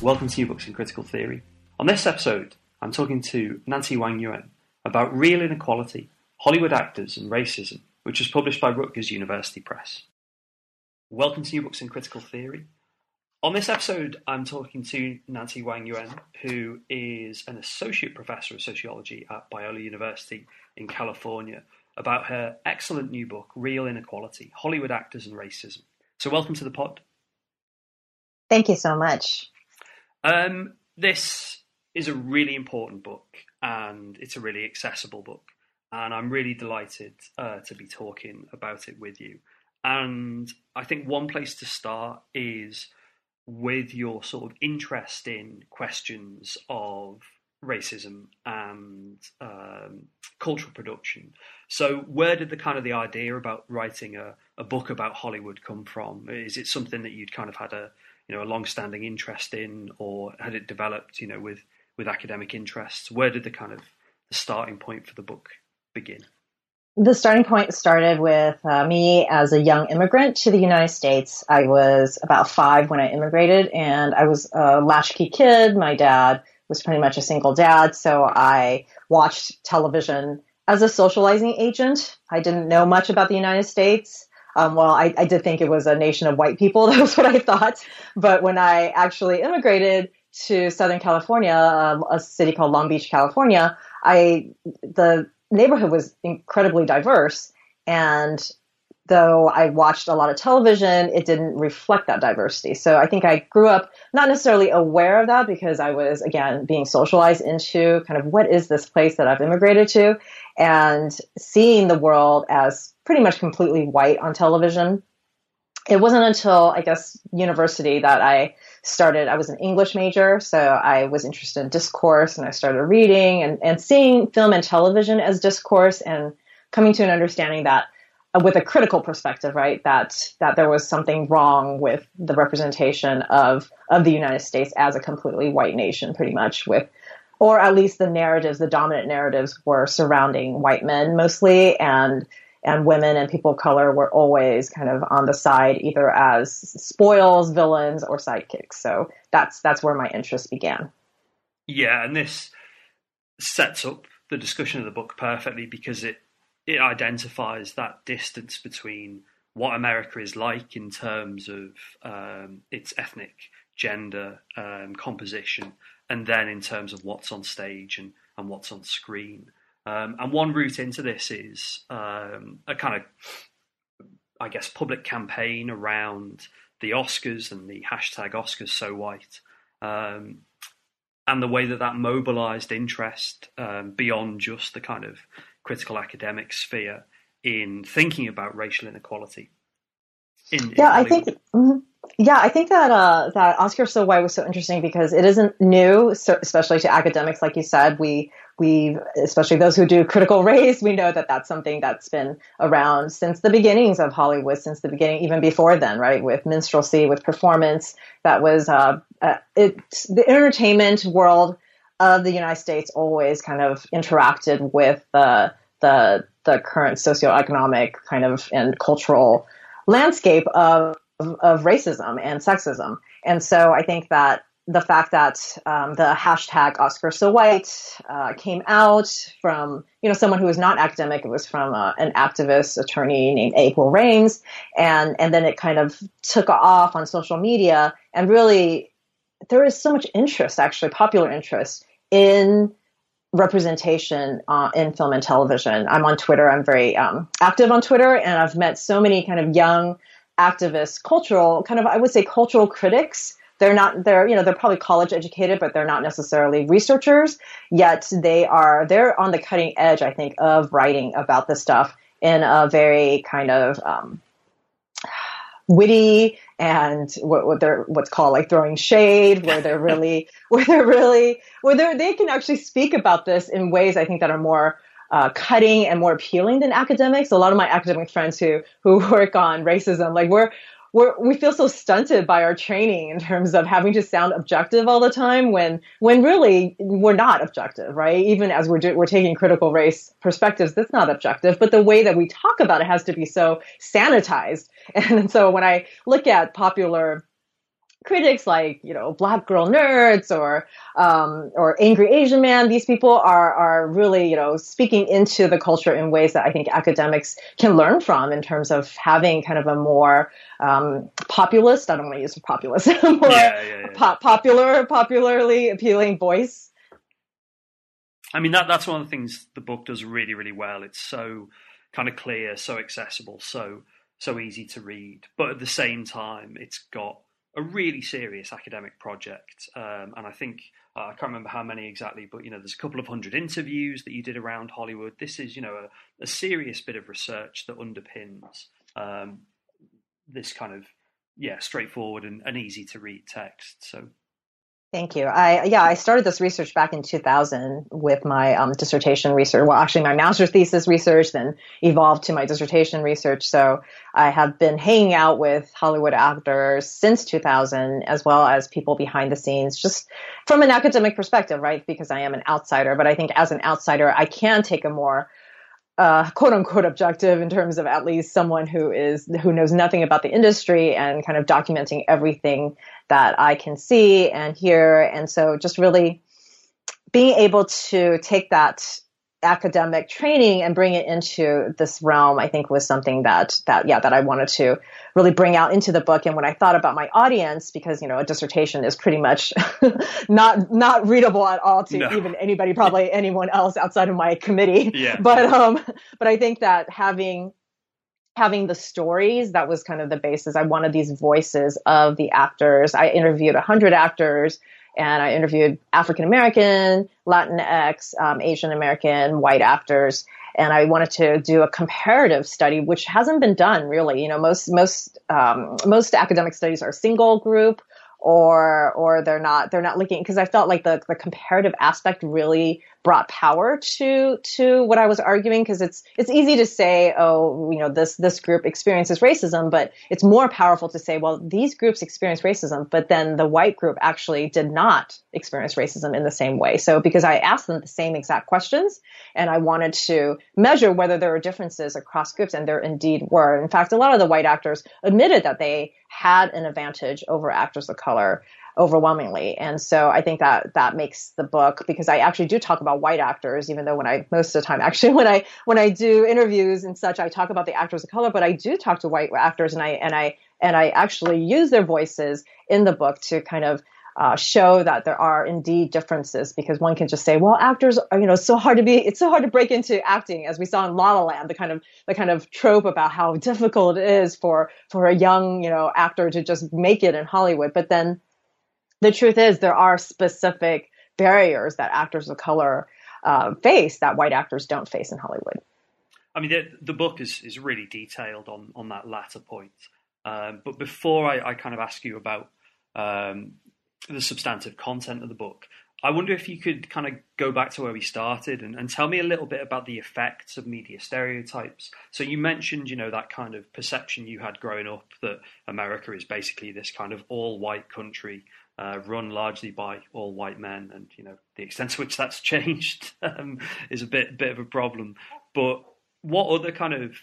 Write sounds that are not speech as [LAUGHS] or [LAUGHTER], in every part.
Welcome to New Books in Critical Theory. On this episode, I'm talking to Nancy Wang Yuen about Reel Inequality, Hollywood Actors and Racism, which was published by Rutgers University Press. Welcome to New Books in Critical Theory. On this episode, I'm talking to Nancy Wang Yuen, who is an associate professor of sociology at Biola University in California, about her excellent new book, Reel Inequality Hollywood Actors and Racism. So, welcome to the pod. Thank you so much. Um, this is a really important book and it's a really accessible book. And I'm really delighted uh, to be talking about it with you. And I think one place to start is with your sort of interest in questions of racism and um, cultural production. So, where did the kind of the idea about writing a, a book about Hollywood come from? Is it something that you'd kind of had a you know a long-standing interest in, or had it developed you know with with academic interests? Where did the kind of the starting point for the book begin? The starting point started with uh, me as a young immigrant to the United States. I was about five when I immigrated, and I was a latchkey kid. My dad was pretty much a single dad, so I watched television as a socializing agent. I didn't know much about the United States. Um, well, I, I did think it was a nation of white people. [LAUGHS] That was what I thought. But when I actually immigrated to Southern California, um, a city called Long Beach, California, I the neighborhood was incredibly diverse, and though I watched a lot of television, it didn't reflect that diversity. So I think I grew up not necessarily aware of that because I was, again, being socialized into kind of what is this place that I've immigrated to and seeing the world as pretty much completely white on television. It wasn't until, I guess, university that I started. I was an English major, so I was interested in discourse and I started reading and, and seeing film and television as discourse and coming to an understanding that Uh, with a critical perspective, right? That that there was something wrong with the representation of of the United States as a completely white nation, pretty much with, or at least the narratives, the dominant narratives were surrounding white men mostly, and and women and people of color were always kind of on the side either as spoils, villains, or sidekicks. So that's that's where my interest began. Yeah, and this sets up the discussion of the book perfectly because it it identifies that distance between what America is like in terms of um, its ethnic, gender, um, composition, and then in terms of what's on stage and, and what's on screen. Um, and one route into this is um, a kind of, I guess, public campaign around the Oscars and the hashtag Oscars So White. Um, and the way that that mobilized interest um, beyond just the kind of critical academic sphere in thinking about racial inequality. In, in yeah, Hollywood. I think. Mm-hmm. Yeah, I think that uh, that Oscar So White was so interesting because it isn't new, so, especially to academics. Like you said, we we especially those who do critical race, we know that that's something that's been around since the beginnings of Hollywood, since the beginning, even before then, right? With minstrelsy, with performance, that was uh, uh, it's the entertainment world of the United States always kind of interacted with the the the current socioeconomic kind of and cultural landscape of of racism and sexism. And so I think that the fact that um, the hashtag Oscar So White uh, came out from you know someone who was not academic, it was from uh, an activist attorney named April Reigns, and and then it kind of took off on social media, and really there is so much interest, actually popular interest in representation uh, in film and television. I'm on Twitter. I'm very um, active on Twitter, and I've met so many kind of young activists, cultural kind of I would say cultural critics. They're not they're you know they're probably college educated, but they're not necessarily researchers. Yet they are they're on the cutting edge, I think, of writing about this stuff in a very kind of um, witty and what, what they're what's called like throwing shade, where they're really [LAUGHS] where they're really where they they can actually speak about this in ways I think that are more uh, cutting and more appealing than academics. A lot of my academic friends who who [LAUGHS] work on racism, like we're we're, we feel so stunted by our training in terms of having to sound objective all the time when when really we're not objective, right? Even as we're do, we're taking critical race perspectives, that's not objective. But the way that we talk about it has to be so sanitized. [LAUGHS] And so when I look at popular critics like you know black girl nerds or um, or angry asian man. These people are are really you know speaking into the culture in ways that i think academics can learn from in terms of having kind of a more um, populist i don't want to use populist [LAUGHS] more yeah, yeah, yeah. Po- popular popularly appealing voice. I mean that that's one of the things the book does really really well. It's so kind of clear so accessible so so easy to read. But at the same time it's got a really serious academic project, um, and I think uh, I can't remember how many exactly, but you know, there's a couple of hundred interviews that you did around Hollywood. This is, you know, a, a serious bit of research that underpins um, this kind of yeah, straightforward and, and easy to read text. So Thank you. I yeah, I started this research back in 2000 with my um, dissertation research. Well, actually, my master's thesis research, then evolved to my dissertation research. So I have been hanging out with Hollywood actors since 2000, as well as people behind the scenes, just from an academic perspective, right? Because I am an outsider, but I think as an outsider, I can take a more uh, quote unquote objective in terms of at least someone who is who knows nothing about the industry and kind of documenting everything that I can see and hear. And so just really being able to take that academic training and bring it into this realm, I think was something that, that, yeah, that I wanted to really bring out into the book. And when I thought about my audience, because, you know, a dissertation is pretty much [LAUGHS] not, not readable at all to no. even anybody, probably [LAUGHS] anyone else outside of my committee. Yeah. [LAUGHS] But, um, but I think that having, having the stories that was kind of the basis i wanted these voices of the actors i interviewed 100 actors and I interviewed African American, Latinx, um, Asian American, white actors, and I wanted to do a comparative study, which hasn't been done really. You know, most most um, most academic studies are single group or or they're not they're not looking because I felt like the the comparative aspect really brought power to to what I was arguing because it's it's easy to say oh you know this this group experiences racism but it's more powerful to say well these groups experience racism but then the white group actually did not experience racism in the same way. So because I asked them the same exact questions and I wanted to measure whether there were differences across groups and there indeed were. In fact a lot of the white actors admitted that they had an advantage over actors of color overwhelmingly. And so I think that that makes the book because I actually do talk about white actors, even though when I most of the time [LAUGHS] actually when I when I do interviews and such, I talk about the actors of color, but I do talk to white actors and I and I and I actually use their voices in the book to kind of uh, show that there are indeed differences because one can just say, well, actors are, you know, so hard to be, it's so hard to break into acting as we saw in La La Land, the kind of, the kind of trope about how [LAUGHS] difficult it is for, for a young, you know, actor to just make it in Hollywood. But then the truth is there are specific barriers that actors of color uh, face that white actors don't face in Hollywood. I mean, the, the book is, is really detailed on, on that latter point. Um, but before I, I, kind of ask you about um, the substantive content of the book. I wonder if you could kind of go back to where we started and, and, tell me a little bit about the effects of media stereotypes. So you mentioned, you know, that kind of perception you had growing up that America is basically this kind of all-white country uh, run largely by all white men, and you know the extent to which that's [LAUGHS] changed um, is a bit bit of a problem. But what other kind of,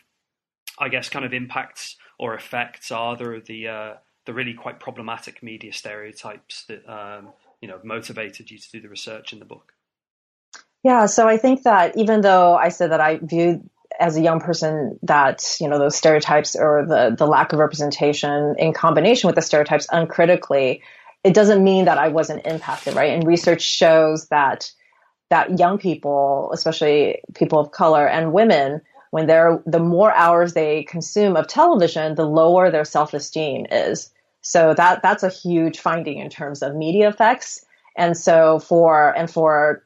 I guess, kind of impacts or effects are there of the uh, the really quite problematic media stereotypes that um, you know motivated you to do the research in the book? Yeah, so I think that even though I said that I viewed as a young person that you know those stereotypes or the the lack of representation in combination with the stereotypes uncritically, it doesn't mean that I wasn't impacted, right? And research shows that that young people, especially people of color and women, when they're the more hours they consume of television, the lower their self esteem is. So that that's a huge finding in terms of media effects. And so for and for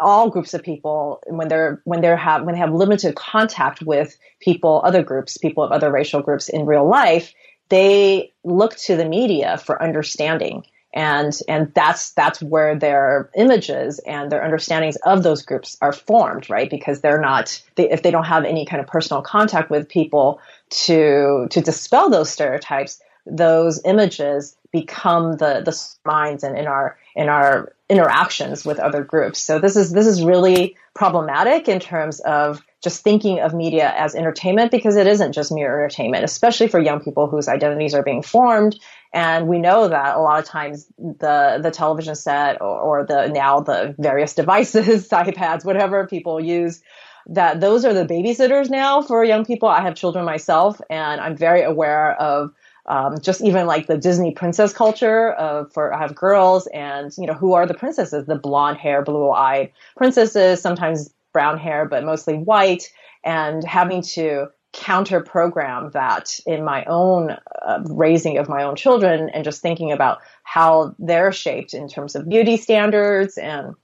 all groups of people when they're when they have when they have limited contact with people other groups people of other racial groups in real life they look to the media for understanding. And and that's that's where their images and their understandings of those groups are formed right? Because they're not they, if they don't have any kind of personal contact with people to to dispel those stereotypes those images become the the minds and in our in our interactions with other groups. So this is this is really problematic in terms of just thinking of media as entertainment because it isn't just mere entertainment, especially for young people whose identities are being formed. And we know that a lot of times the the television set or, or the now the various devices, [LAUGHS] iPads, whatever people use, that those are the babysitters now for young people. I have children myself, and I'm very aware of um, just even like the Disney princess culture of for I have girls and you know who are the princesses the blonde hair blue eyed princesses sometimes brown hair, but mostly white, and having to counter program that in my own uh, raising of my own children and just thinking about how they're shaped in terms of beauty standards and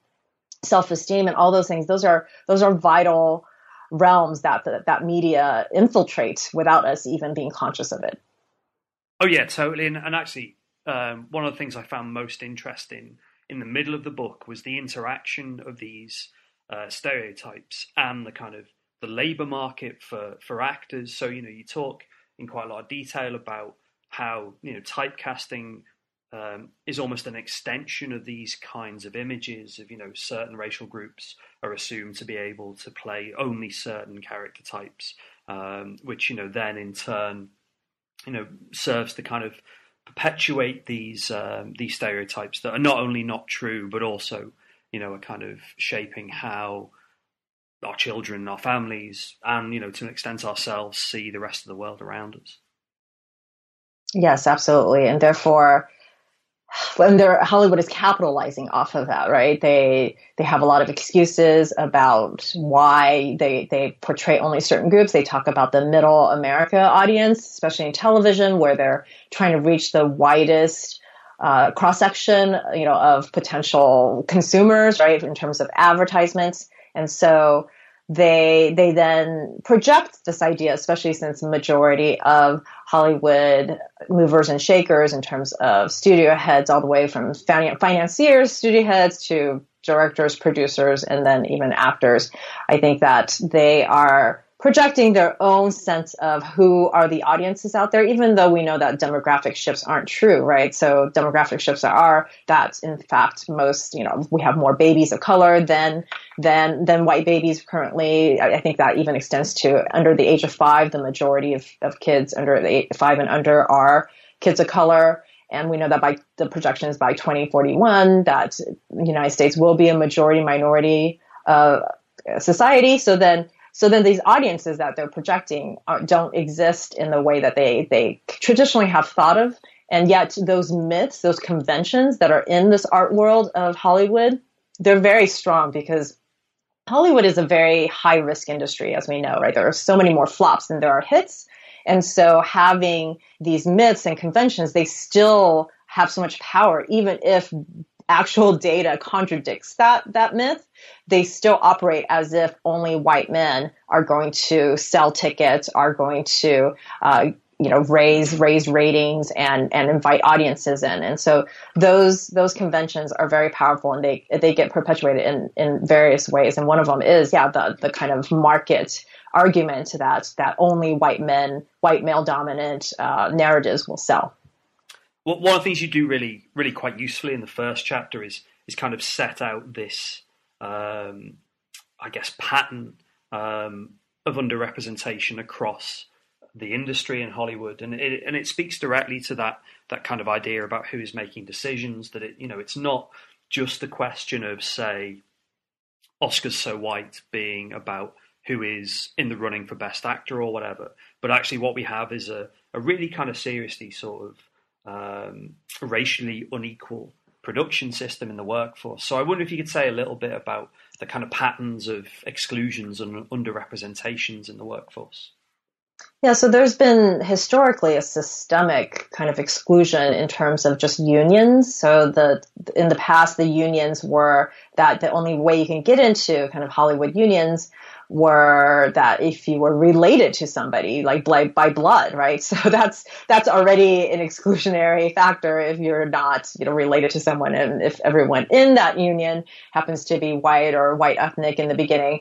self-esteem and all those things those are those are vital realms that the, that media infiltrates without us even being conscious of it. Oh yeah totally. And, and actually um, one of the things i found most interesting in the middle of the book was the interaction of these uh, stereotypes and the kind of the labor market for for actors. So you know, you talk in quite a lot of detail about how you know typecasting um, is almost an extension of these kinds of images of you know certain racial groups are assumed to be able to play only certain character types, um, which you know then in turn you know serves to kind of perpetuate these um, these stereotypes that are not only not true but also you know, are kind of shaping how our children, our families, and you know, to an extent, ourselves see the rest of the world around us. Yes, absolutely, and therefore, and Hollywood is capitalizing off of that, right? They they have a lot of excuses about why they they portray only certain groups. They talk about the middle America audience, especially in television, where they're trying to reach the widest uh, cross section, you know, of potential consumers, right, in terms of advertisements, and so they they then project this idea, especially since majority of Hollywood movers and shakers, in terms of studio heads, all the way from financiers, studio heads to directors, producers, and then even actors. I think that they are projecting their own sense of who are the audiences out there, even though we know that demographic shifts aren't true, right? So demographic shifts are that in fact most, you know, we have more babies of color than than than white babies currently. I, I think that even extends to under the age of five, the majority of, of kids under the eight, five and under are kids of color. And we know that by the projections by 2041 that the United States will be a majority minority uh, society. So then so then these audiences that they're projecting are, don't exist in the way that they, they traditionally have thought of. And yet those myths, those conventions that are in this art world of Hollywood, they're very strong because Hollywood is a very high risk industry, as we know, right? There are so many more flops than there are hits. And so having these myths and conventions, they still have so much power, even if actual data contradicts that that myth, they still operate as if only white men are going to sell tickets, are going to uh, you know raise raise ratings and and invite audiences in. And so those those conventions are very powerful and they they get perpetuated in in various ways. And one of them is yeah the the kind of market argument that that only white men white male dominant uh, narratives will sell well, one of the things you do really, really quite usefully in the first chapter is is kind of set out this, um, I guess, pattern um, of underrepresentation across the industry in Hollywood, and it and it speaks directly to that that kind of idea about who is making decisions. That it, you know, it's not just a question of say, Oscars so white being about who is in the running for best actor or whatever, but actually what we have is a, a really kind of seriously sort of um, racially unequal production system in the workforce. So I wonder if you could say a little bit about the kind of patterns of exclusions and underrepresentations in the workforce. Yeah, so there's been historically a systemic kind of exclusion in terms of just unions. So the in the past the unions were that the only way you can get into kind of Hollywood unions were that if you were related to somebody like by, by blood, right? [LAUGHS] So that's that's already an exclusionary factor if you're not you know related to someone, and if everyone in that union happens to be white or white ethnic in the beginning.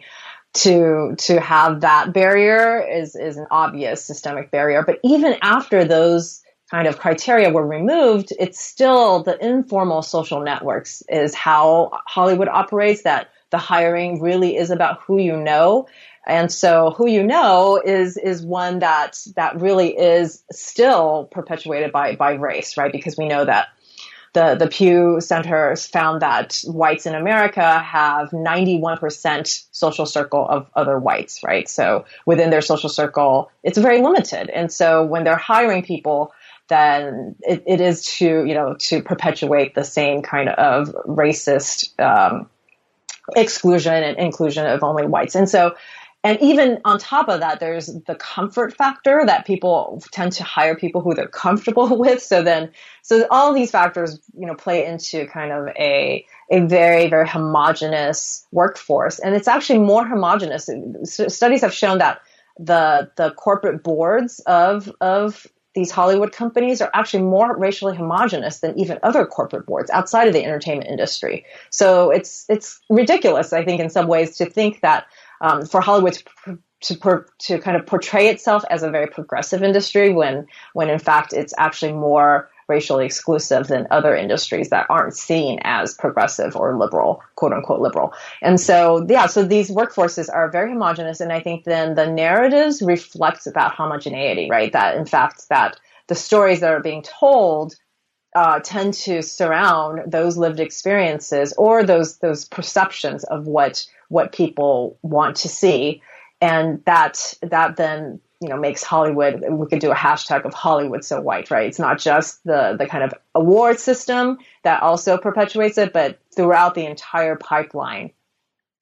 To to have that barrier is is an obvious systemic barrier, but even after those kind of criteria were removed, it's still the informal social networks is how Hollywood operates that the hiring really is about who you know. And so who you know is is one that that really is still perpetuated by by race, right? Because we know that the, the Pew Center found that whites in America have 91% social circle of other whites, right? So within their social circle, it's very limited. And so when they're hiring people, then it, it is to, you know, to perpetuate the same kind of racist, um, exclusion and inclusion of only whites. And so, and even on top of that, there's the comfort factor that people tend to hire people who they're comfortable [LAUGHS] with. So then, so all these factors, you know, play into kind of a, a very, very homogenous workforce. And it's actually more homogenous. Studies have shown that the, the corporate boards of, of these Hollywood companies are actually more racially homogenous than even other corporate boards outside of the entertainment industry. So it's it's ridiculous, I think, in some ways, to think that um, for Hollywood to to, to kind of portray itself as a very progressive industry when when in fact it's actually more racially exclusive than other industries that aren't seen as progressive or liberal, quote unquote liberal. And so, yeah, so these workforces are very homogenous. And I think then the narratives reflect that homogeneity, right? That in fact, that the stories that are being told uh, tend to surround those lived experiences or those those perceptions of what what people want to see, and that that then you know makes Hollywood. We could do a hashtag of Hollywood so white, right? It's not just the the kind of award system that also perpetuates it, but throughout the entire pipeline,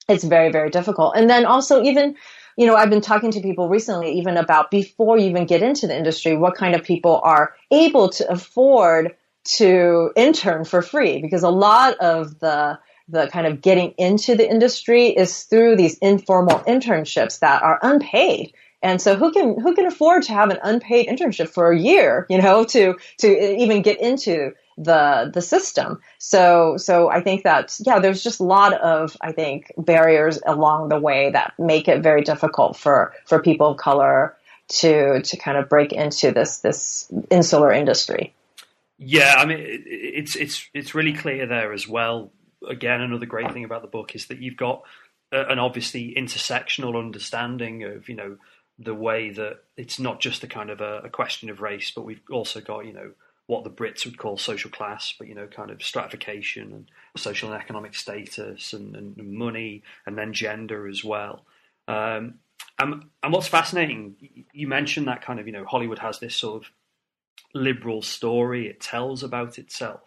it's very very difficult. And then also even you know, I've been talking to people recently even about before you even get into the industry, what kind of people are able to afford to intern for free because a lot of the the kind of getting into the industry is through these informal internships that are unpaid and so who can who can afford to have an unpaid internship for a year, you know, to to even get into the the system. So so I think that yeah, there's just a lot of I think barriers along the way that make it very difficult for for people of color to to kind of break into this this insular industry. Yeah, I mean it's it's it's really clear there as well. Again, another great thing about the book is that you've got an obviously intersectional understanding of you know the way that it's not just a kind of a, a, question of race, but we've also got, you know, what the Brits would call social class, but, you know, kind of stratification and social and economic status and, and money and then gender as well. Um, and, and what's fascinating, you mentioned that kind of, you know, Hollywood has this sort of liberal story it tells about itself.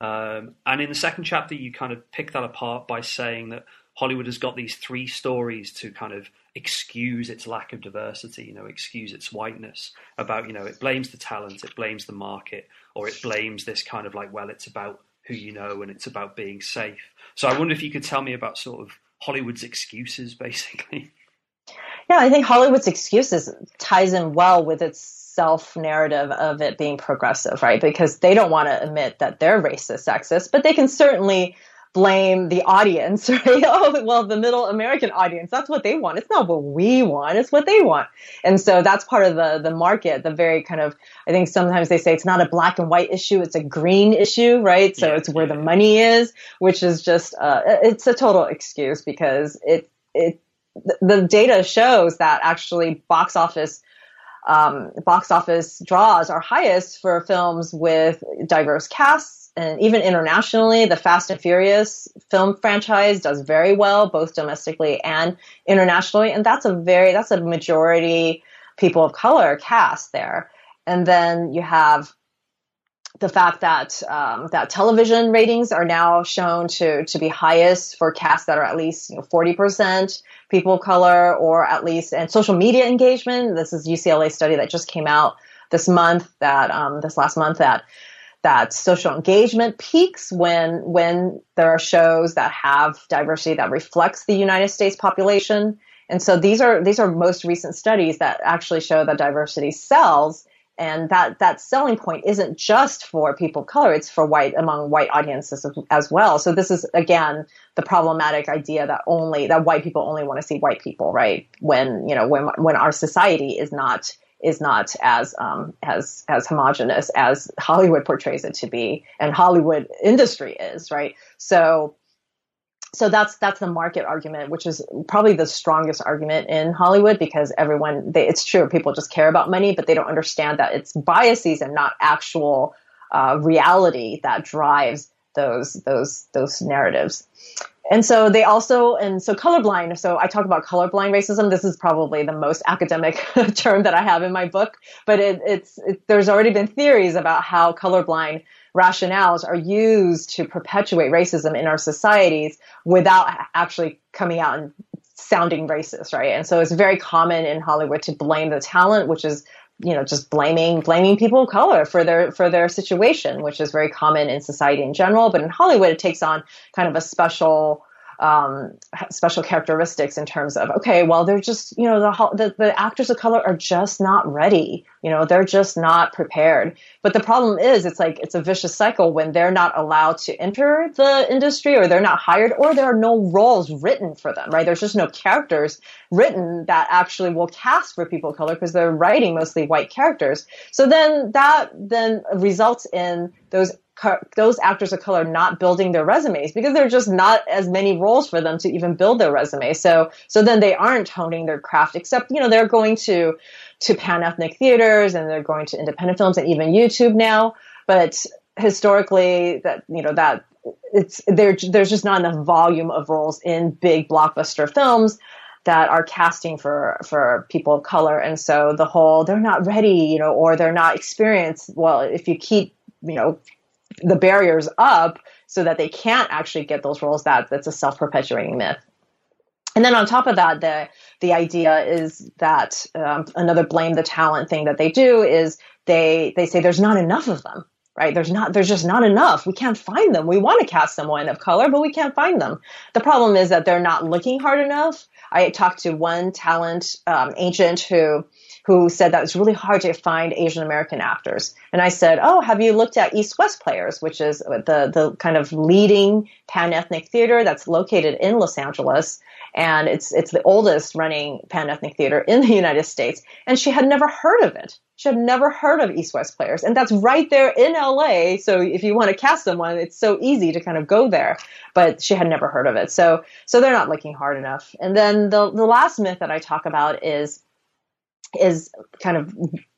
Um, and in the second chapter, you kind of pick that apart by saying that Hollywood has got these three stories to kind of excuse its lack of diversity, you know, excuse its whiteness. About, you know, it blames the talent, it blames the market, or it blames this kind of like, well, it's about who you know and it's about being safe. So I wonder if you could tell me about sort of Hollywood's excuses, [LAUGHS] basically. Yeah, I think Hollywood's excuses ties in well with its self narrative of it being progressive, right? Because they don't want to admit that they're racist, sexist, but they can certainly blame the audience, [LAUGHS] right? Oh, well, the middle American audience, that's what they want. It's not what we want, it's what they want. And so that's part of the, the market, the very kind of, I think sometimes they say it's not a black and white issue, it's a green issue, right? So yeah, it's where yeah. the money is, which is just, uh, it's a total excuse because it, it, the data shows that actually box office um, box office draws are highest for films with diverse casts and even internationally, the Fast and Furious film franchise does very well, both domestically and internationally. And that's a very, that's a majority people of color cast there. And then you have the fact that um, that television ratings are now shown to to be highest for casts that are at least you know forty percent people of color, or at least and social media engagement. This is UCLA study that just came out this month that um, this last month that that social engagement peaks when when there are shows that have diversity that reflects the United States population. And so these are these are most recent studies that actually show that diversity sells. And that that selling point isn't just for people of color it's for white among white audiences as well. So this is again the problematic idea that only that white people only want to see white people right? When you know when when our society is not is not as um, as as homogenous as Hollywood portrays it to be and Hollywood industry is right so so that's that's the market argument, which is probably the strongest argument in Hollywood because everyone they, it's true people just care about money, but they don't understand that it's biases and not actual uh, reality that drives those those those narratives. And so they also, and so colorblind. So I talk about colorblind racism. This is probably the most academic [LAUGHS] term that I have in my book, but it, it's, it, there's already been theories about how colorblind rationales are used to perpetuate racism in our societies without actually coming out and sounding racist, right? And so it's very common in Hollywood to blame the talent, which is you know just blaming blaming people of color for their for their situation which is very common in society in general. But in hollywood it takes on kind of a special um, special characteristics in terms of okay, well they're just you know the, the the actors of color are just not ready. You know they're just not prepared. But the problem is it's like it's a vicious cycle when they're not allowed to enter the industry or they're not hired or there are no roles written for them. Right? There's just no characters written that actually will cast for people of color because they're writing mostly white characters. So then that then results in those those actors of color not building their resumes because there are just not as many roles for them to even build their resume. So, so then they aren't honing their craft except, you know, they're going to, to pan-ethnic theaters and they're going to independent films and even YouTube now. But historically that, you know, that it's there, there's just not enough volume of roles in big blockbuster films that are casting for for people of color and so the whole they're not ready you know or they're not experienced well if you keep you know the barriers up so that they can't actually get those roles that that's a self-perpetuating myth. And then on top of that the the idea is that um, another blame the talent thing that they do is they they say there's not enough of them right? There's not there's just not enough. We can't find them. We want to cast someone of color but we can't find them. The problem is that they're not looking hard enough. I talked to one talent um, agent who who said that it's really hard to find Asian American actors. And I said, "Oh, have you looked at East West Players, which is the the kind of leading pan ethnic theater that's located in Los Angeles?" And it's it's the oldest running pan ethnic theater in the United States. And she had never heard of it. She had never heard of East West Players, and that's right there in LA. So if you want to cast someone, it's so easy to kind of go there. But she had never heard of it. So so they're not looking hard enough. And then the the last myth that I talk about is is kind of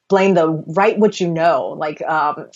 blame the write what you know, like um,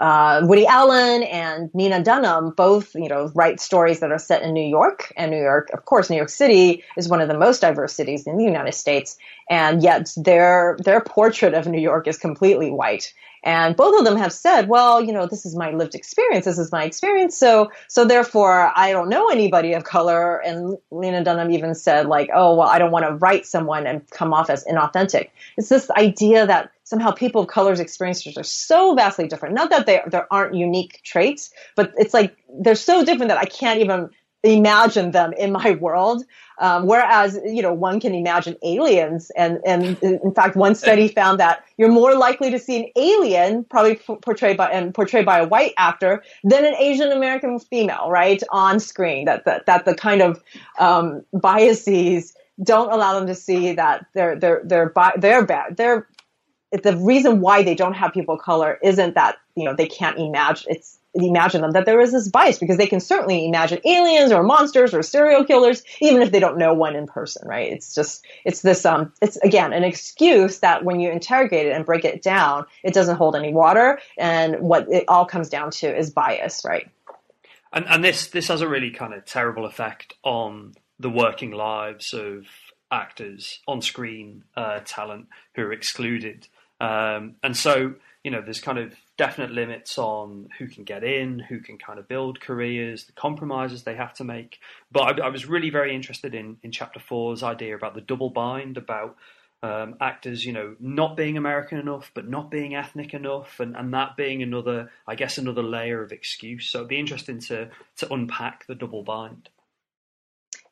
uh, Woody Allen and Nina Dunham both, you know, write stories that are set in New York. And New York, of course, New York City is one of the most diverse cities in the United States. And yet their their portrait of New York is completely white. And both of them have said, well, you know, this is my lived experience. This is my experience. So, so therefore, I don't know anybody of color. And Lena Dunham even said, like, oh, well, I don't want to write someone and come off as inauthentic. It's this idea that somehow people of color's experiences are so vastly different. Not that they, there aren't unique traits, but it's like they're so different that I can't even imagine them in my world. Um, whereas, you know, one can imagine aliens. And, and in fact, one study found that you're more likely to see an alien probably portrayed by, and portrayed by a white actor than an Asian American female, right? On screen. That, that, that the kind of, um, biases don't allow them to see that they're, they're, they're, they're bad. They're, the reason why they don't have people of color isn't that, you know, they can't imagine, it's, imagine them that there is this bias because they can certainly imagine aliens or monsters or serial killers even if they don't know one in person right? It's just it's this um it's again an excuse that when you interrogate it and break it down it doesn't hold any water and what it all comes down to is bias right? And and this this has a really kind of terrible effect on the working lives of actors on screen uh, talent who are excluded. Um, and so you know, there's kind of definite limits on who can get in, who can kind of build careers, the compromises they have to make. But I, I was really very interested in in chapter four's idea about the double bind, about um, actors, you know, not being American enough, but not being ethnic enough, and, and that being another, I guess, another layer of excuse. So it'd be interesting to to unpack the double bind.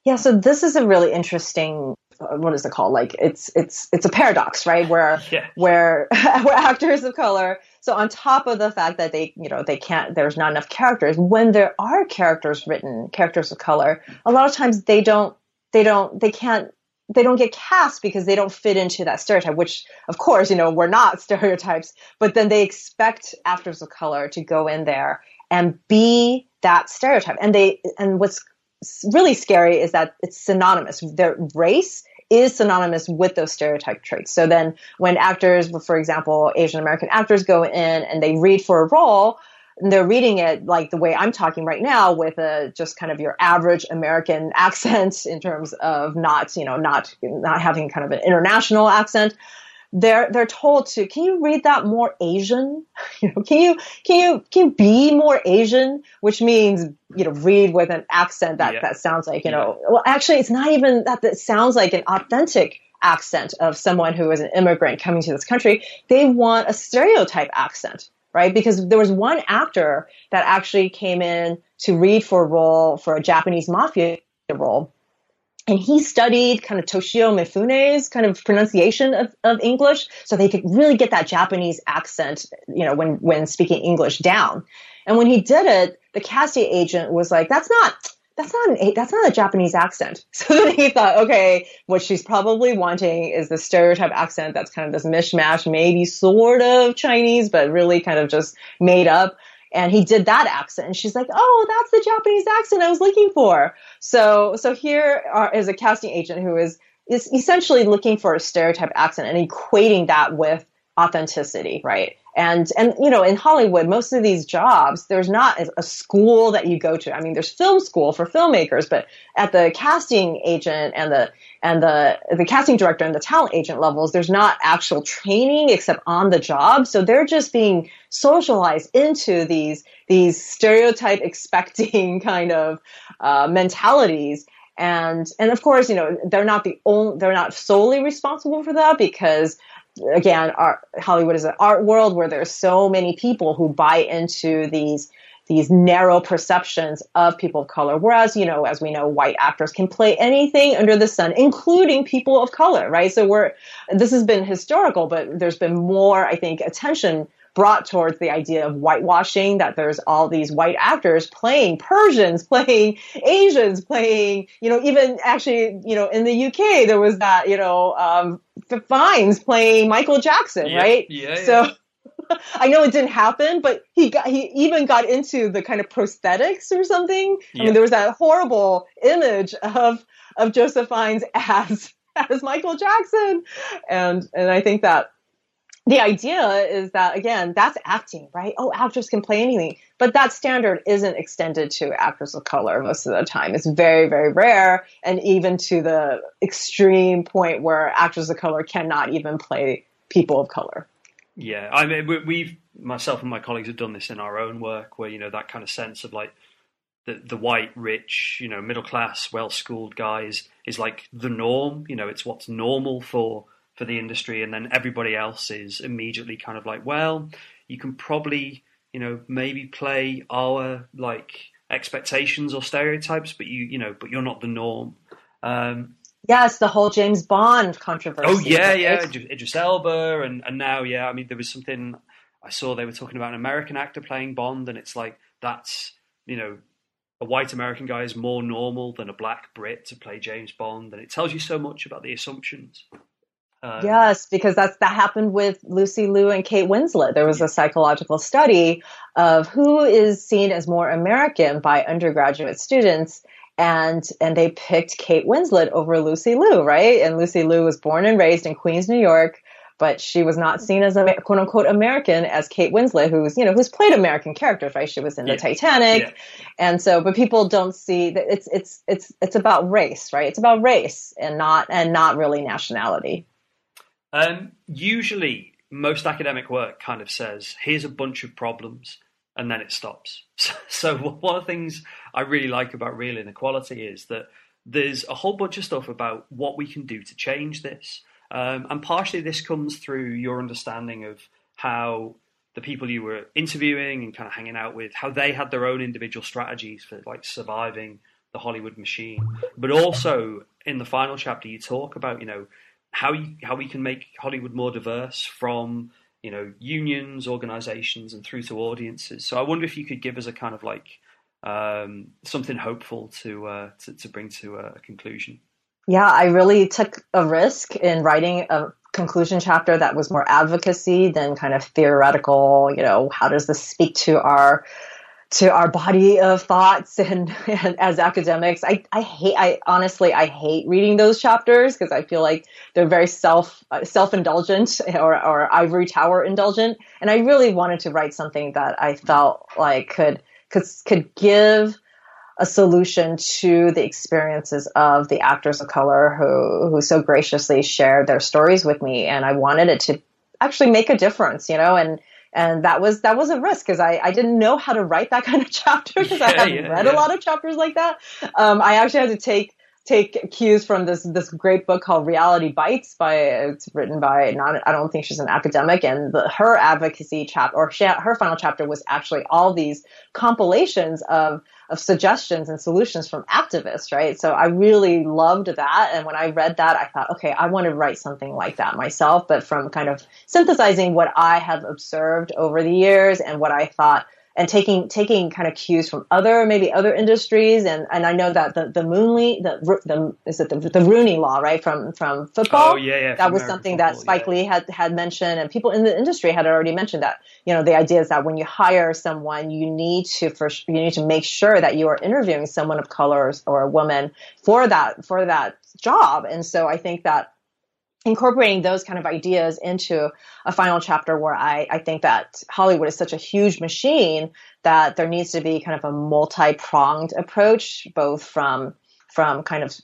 Yeah, so this is a really interesting Uh, what is it called? Like it's it's it's a paradox, right? Where [LAUGHS] Yeah. where [LAUGHS] where actors of color. So on top of the fact that they you know they can't, there's not enough characters. When there are characters written, characters of color, a lot of times they don't they don't they can't they don't get cast because they don't fit into that stereotype which of course you know we're not [LAUGHS] stereotypes but then they expect actors of color to go in there and be that stereotype and they and what's really scary is that it's synonymous their race is synonymous with those stereotype traits so then when actors for example asian american actors go in and they read for a role and they're reading it like the way I'm talking right now with a just kind of your average American [LAUGHS] accent in terms of not, you know, not not having kind of an international accent. They're they're told to can you read that more Asian? [LAUGHS] You know, can you can you can you be more Asian? Which means you know read with an accent that Yeah. that sounds like you know. Well, actually, it's not even that. That sounds like an authentic accent of someone who is an immigrant coming to this country. They want a stereotype accent right? Because there was one actor that actually came in to read for a role for a Japanese mafia role. And he studied kind of Toshiro Mifune's kind of pronunciation of, of English, so they could really get that Japanese accent, you know, when when speaking English down. And when he did it, the casting agent was like, "That's not that's not an that's not a Japanese accent. [LAUGHS] So then he thought, okay, what she's probably wanting is the stereotype accent that's kind of this mishmash, maybe sort of Chinese, but really kind of just made up. And he did that accent, and she's like, "Oh, that's the Japanese accent I was looking for." So, so here are, is a casting agent who is is essentially looking for a stereotype accent and equating that with authenticity, right? And and you know, in Hollywood, most of these jobs, there's not a school that you go to. I mean, there's film school for filmmakers, but at the casting agent and the and the the casting director and the talent agent levels, there's not actual training except on the job. So they're just being socialized into these these stereotype expecting [LAUGHS] kind of uh, mentalities and and of course you know they're not the only they're not solely responsible for that because again art, hollywood is an art world where there's so many people who buy into these these narrow perceptions of people of color whereas you know as we know white actors can play anything under the sun including people of color right? So we're this has been historical but there's been more i think attention brought towards the idea of whitewashing that there's all these white actors playing Persians, [LAUGHS] playing Asians, playing, you know, even actually, you know, in the UK, there was that, you know, um, Fiennes playing Michael Jackson, Yeah, right? yeah, yeah. So [LAUGHS] I know it didn't happen, but he got, he even got into the kind of prosthetics or something. Yeah. I mean, there was that horrible image of, of Joseph Fiennes [LAUGHS] as, as Michael Jackson. And, and I think that the idea is that again that's acting right? Oh actors can play anything. But that standard isn't extended to actors of color most of the time. It's very very rare and even to the extreme point where actors of color cannot even play people of color. Yeah, I mean, we- we've myself and my colleagues have done this in our own work, where you know that kind of sense of like the the white, rich, you know, middle class, well schooled guys is like the norm. You know, it's what's normal for for the industry, and then everybody else is immediately kind of like, well, you can probably, you know, maybe play our like expectations or stereotypes, but you, you know, but you're not the norm. Um, yes the whole james bond controversy Oh yeah, right? yeah, Idris Elba, and and now yeah, I mean there was something I saw they were talking about an American actor playing Bond, and it's like that's you know a white American guy is more normal than a black Brit to play James Bond, and it tells you so much about the assumptions. Um, Yes, because that's that happened with Lucy Liu and Kate Winslet. There was a psychological study of who is seen as more American by undergraduate students, and and they picked Kate Winslet over Lucy Liu, right? And Lucy Liu was born and raised in Queens, New York, but she was not seen as a quote unquote American as Kate Winslet, who's you know who's played American characters, right? She was in Yeah. the Titanic, Yeah. and so but people don't see that it's it's it's it's about race, right? It's about race and not and not really nationality. Um, usually, most academic work kind of says, "Here's a bunch of problems," and then it stops. [LAUGHS] So, so one of the things I really like about reel inequality is that there's a whole bunch of stuff about what we can do to change this, um, and partially this comes through your understanding of how the people you were interviewing and kind of hanging out with, how they had their own individual strategies for like surviving the Hollywood machine. But also in the final chapter, you talk about you know how you, how we can make Hollywood more diverse from you know unions, organizations, and through to audiences. So I wonder if you could give us a kind of like um, something hopeful to, uh, to, to bring to a conclusion. Yeah, I really took a risk in writing a conclusion chapter that was more advocacy than kind of theoretical. You know, how does this speak to our to our body of thoughts [LAUGHS] and, and as academics. I, I hate i honestly i hate reading those chapters because i feel like they're very self uh, self-indulgent [LAUGHS] or, or ivory tower indulgent. And i really wanted to write something that i felt like could could could give a solution to the experiences of the actors of color who who so graciously shared their stories with me. And I wanted it to actually make a difference you know and and that was that was a risk because I, I didn't know how to write that [LAUGHS] kind of chapter because yeah, I hadn't yeah, read yeah. a lot of chapters like that um, I actually had to take take cues from this this great book called Reality Bites by it's written by not I don't think she's an academic and the, her advocacy chapter or she, her final chapter was actually all these compilations of of suggestions and solutions from activists right? So I really loved that. And when I read that I thought okay I want to write something like that myself but from kind of synthesizing what I have observed over the years and what I thought and taking taking kind of cues from other maybe other industries. And and I know that the the Mooney the the is it the, the Rooney law right? From from football? Oh yeah yeah that was something football, that Spike yeah. Lee had had mentioned and people in the industry had already mentioned that you know the idea is that when you hire someone you need to first you need to make sure that you are interviewing someone of color or a woman for that for that job. And so I think that incorporating those kind of ideas into a final chapter where I, I think that Hollywood is such a huge machine that there needs to be kind of a multi-pronged approach, both from from kind of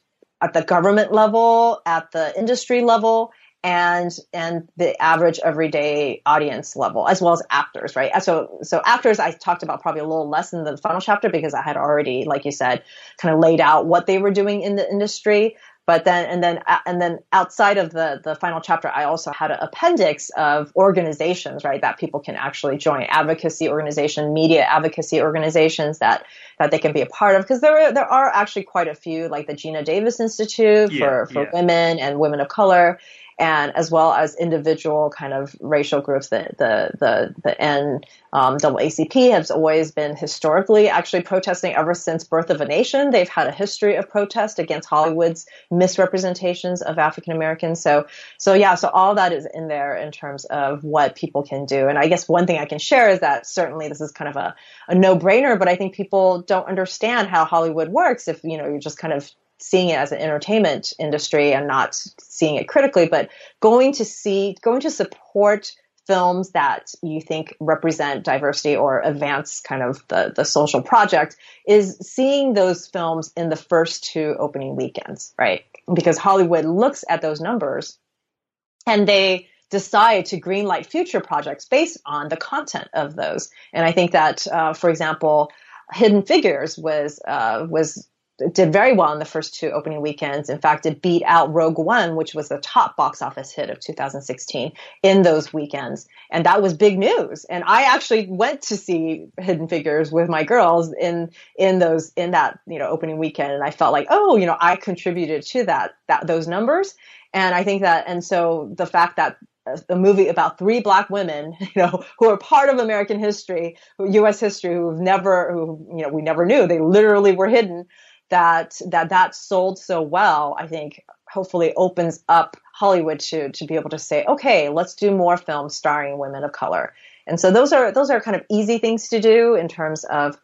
at the government level, at the industry level, and and the average everyday audience level, as well as actors, right? So so actors I talked about probably a little less in the final chapter because I had already, like you said, kind of laid out what they were doing in the industry but then and then uh, and then outside of the the final chapter i also had an appendix of organizations right that people can actually join. Advocacy organization media advocacy organizations that that they can be a part of. Because there are, there are actually quite a few like the Geena Davis institute yeah, for for yeah. women and women of color and as well as individual kind of racial groups. The the the the NAACP has always been historically actually protesting ever since Birth of a Nation. They've had a history of protest against Hollywood's misrepresentations of African Americans. So so yeah, so all that is in there in terms of what people can do. And I guess one thing I can share is that certainly this is kind of a, a no brainer, but I think people don't understand how Hollywood works if you know you're just kind of seeing it as an entertainment industry and not seeing it critically, but going to see, going to support films that you think represent diversity or advance kind of the, the social project is seeing those films in the first two opening weekends, right? Because Hollywood looks at those numbers and they decide to greenlight future projects based on the content of those. And I think that, uh, for example, Hidden Figures was uh, was did very well in the first two opening weekends. In fact, it beat out Rogue One, which was the top box office hit of 2016 in those weekends. And that was big news. And I actually went to see Hidden Figures with my girls in, in those, in that, you know, opening weekend. And I felt like, oh, you know, I contributed to that, that, those numbers. And I think that, and so the fact that a movie about three black women, [LAUGHS] you know, who are part of American history, U.S. history, who've never, who, you know, we never knew. They literally were hidden that that that sold so well, I think hopefully opens up Hollywood to to be able to say, okay, let's do more films starring women of color. And so those are those are kind of easy things to do in terms of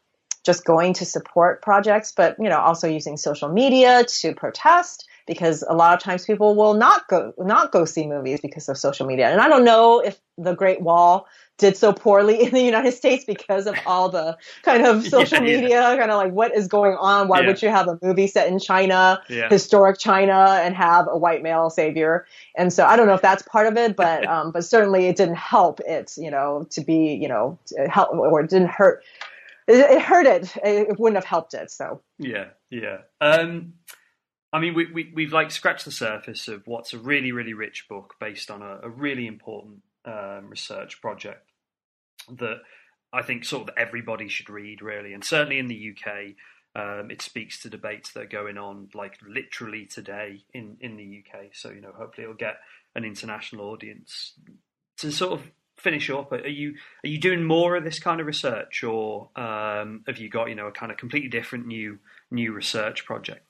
just going to support projects, but you know also using social media to protest because a lot of times people will not go not go see movies because of social media. And I don't know if the Great Wall did so poorly [LAUGHS] in the United States because of all the kind of [LAUGHS] social yeah, media, yeah. kind of like what is going on? Why yeah. would you have a movie set in China, historic China, and have a white male savior? And so I don't know if that's part of it, but [LAUGHS] um, but certainly it didn't help it, you know, to be, you know, help or it didn't hurt. It, it hurt it. It wouldn't have helped it. So yeah, yeah. Um, I mean, we, we we've like scratched the surface of what's a really really rich book based on a, a really important um, research project that I think sort of everybody should read, really. And certainly in the UK, Um, it speaks to debates that are going on like literally today in, in the UK. So you know, hopefully it'll get an international audience. To sort of finish up, are you are you doing more of this kind of research, or um, have you got you know a kind of completely different new new research project?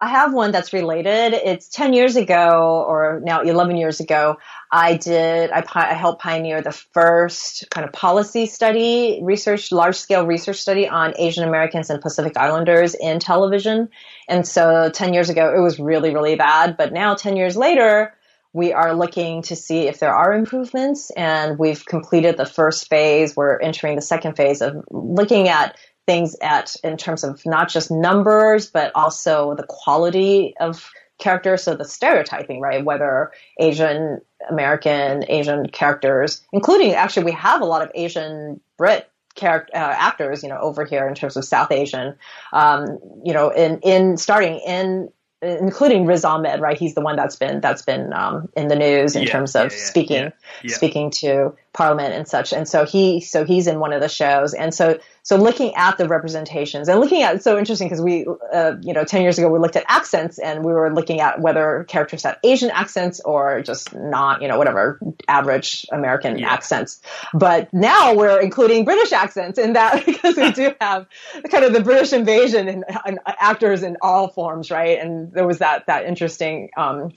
I have one that's related. It's 10 years ago, or now 11 years ago, I did, I, I, helped pioneer the first kind of policy study, research, large scale research study on Asian Americans and Pacific Islanders in television. And so 10 years ago, it was really, really bad. But now 10 years later, we are looking to see if there are improvements and we've completed the first phase. We're entering the second phase of looking at things at in terms of not just numbers, but also the quality of characters. So the stereotyping, right? Whether Asian American, Asian characters, including actually we have a lot of Asian Brit character uh, actors, you know, over here in terms of South Asian, um, you know, in in starting in including Riz Ahmed, right? He's the one that's been that's been um, in the news in yeah, terms of yeah, yeah, speaking speaking to Parliament and such. And so he so he's in one of the shows. And so so looking at the representations and looking at it's so interesting because we uh, you know 10 years ago we looked at accents and we were looking at whether characters had asian accents or just not you know whatever average american yeah. accents but now we're including british accents in that [LAUGHS] because we do have kind of the british invasion and, and actors in all forms right and there was that that interesting um,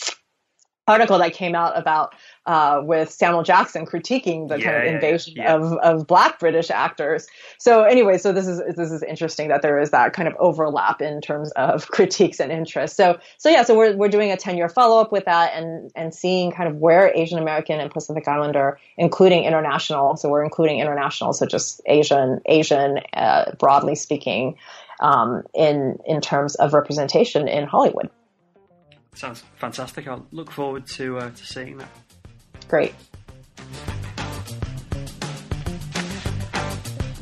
article that came out about uh, with Samuel Jackson critiquing the yeah, kind of invasion yeah, yeah. of, of black British actors. So anyway, so this is this is interesting that there is that kind of overlap in terms of [LAUGHS] critiques and interests. So so yeah, so we're we're doing a ten year follow up with that and and seeing kind of where Asian American and Pacific Islander, including international. So we're including international, so just Asian Asian uh, broadly speaking, um, in in terms of representation in Hollywood. Sounds fantastic. I'll look forward to uh, to seeing that. Great.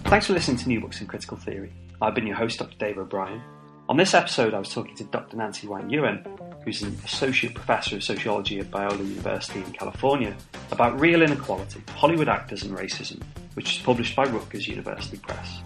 Thanks for listening to New Books in Critical Theory. I've been your host, Dr. Dave O'Brien. On this episode, I was talking to Dr. Nancy Wang Yuen, who's an associate professor of sociology at Biola University in California, about reel inequality, Hollywood actors and racism, which is published by Rutgers University Press.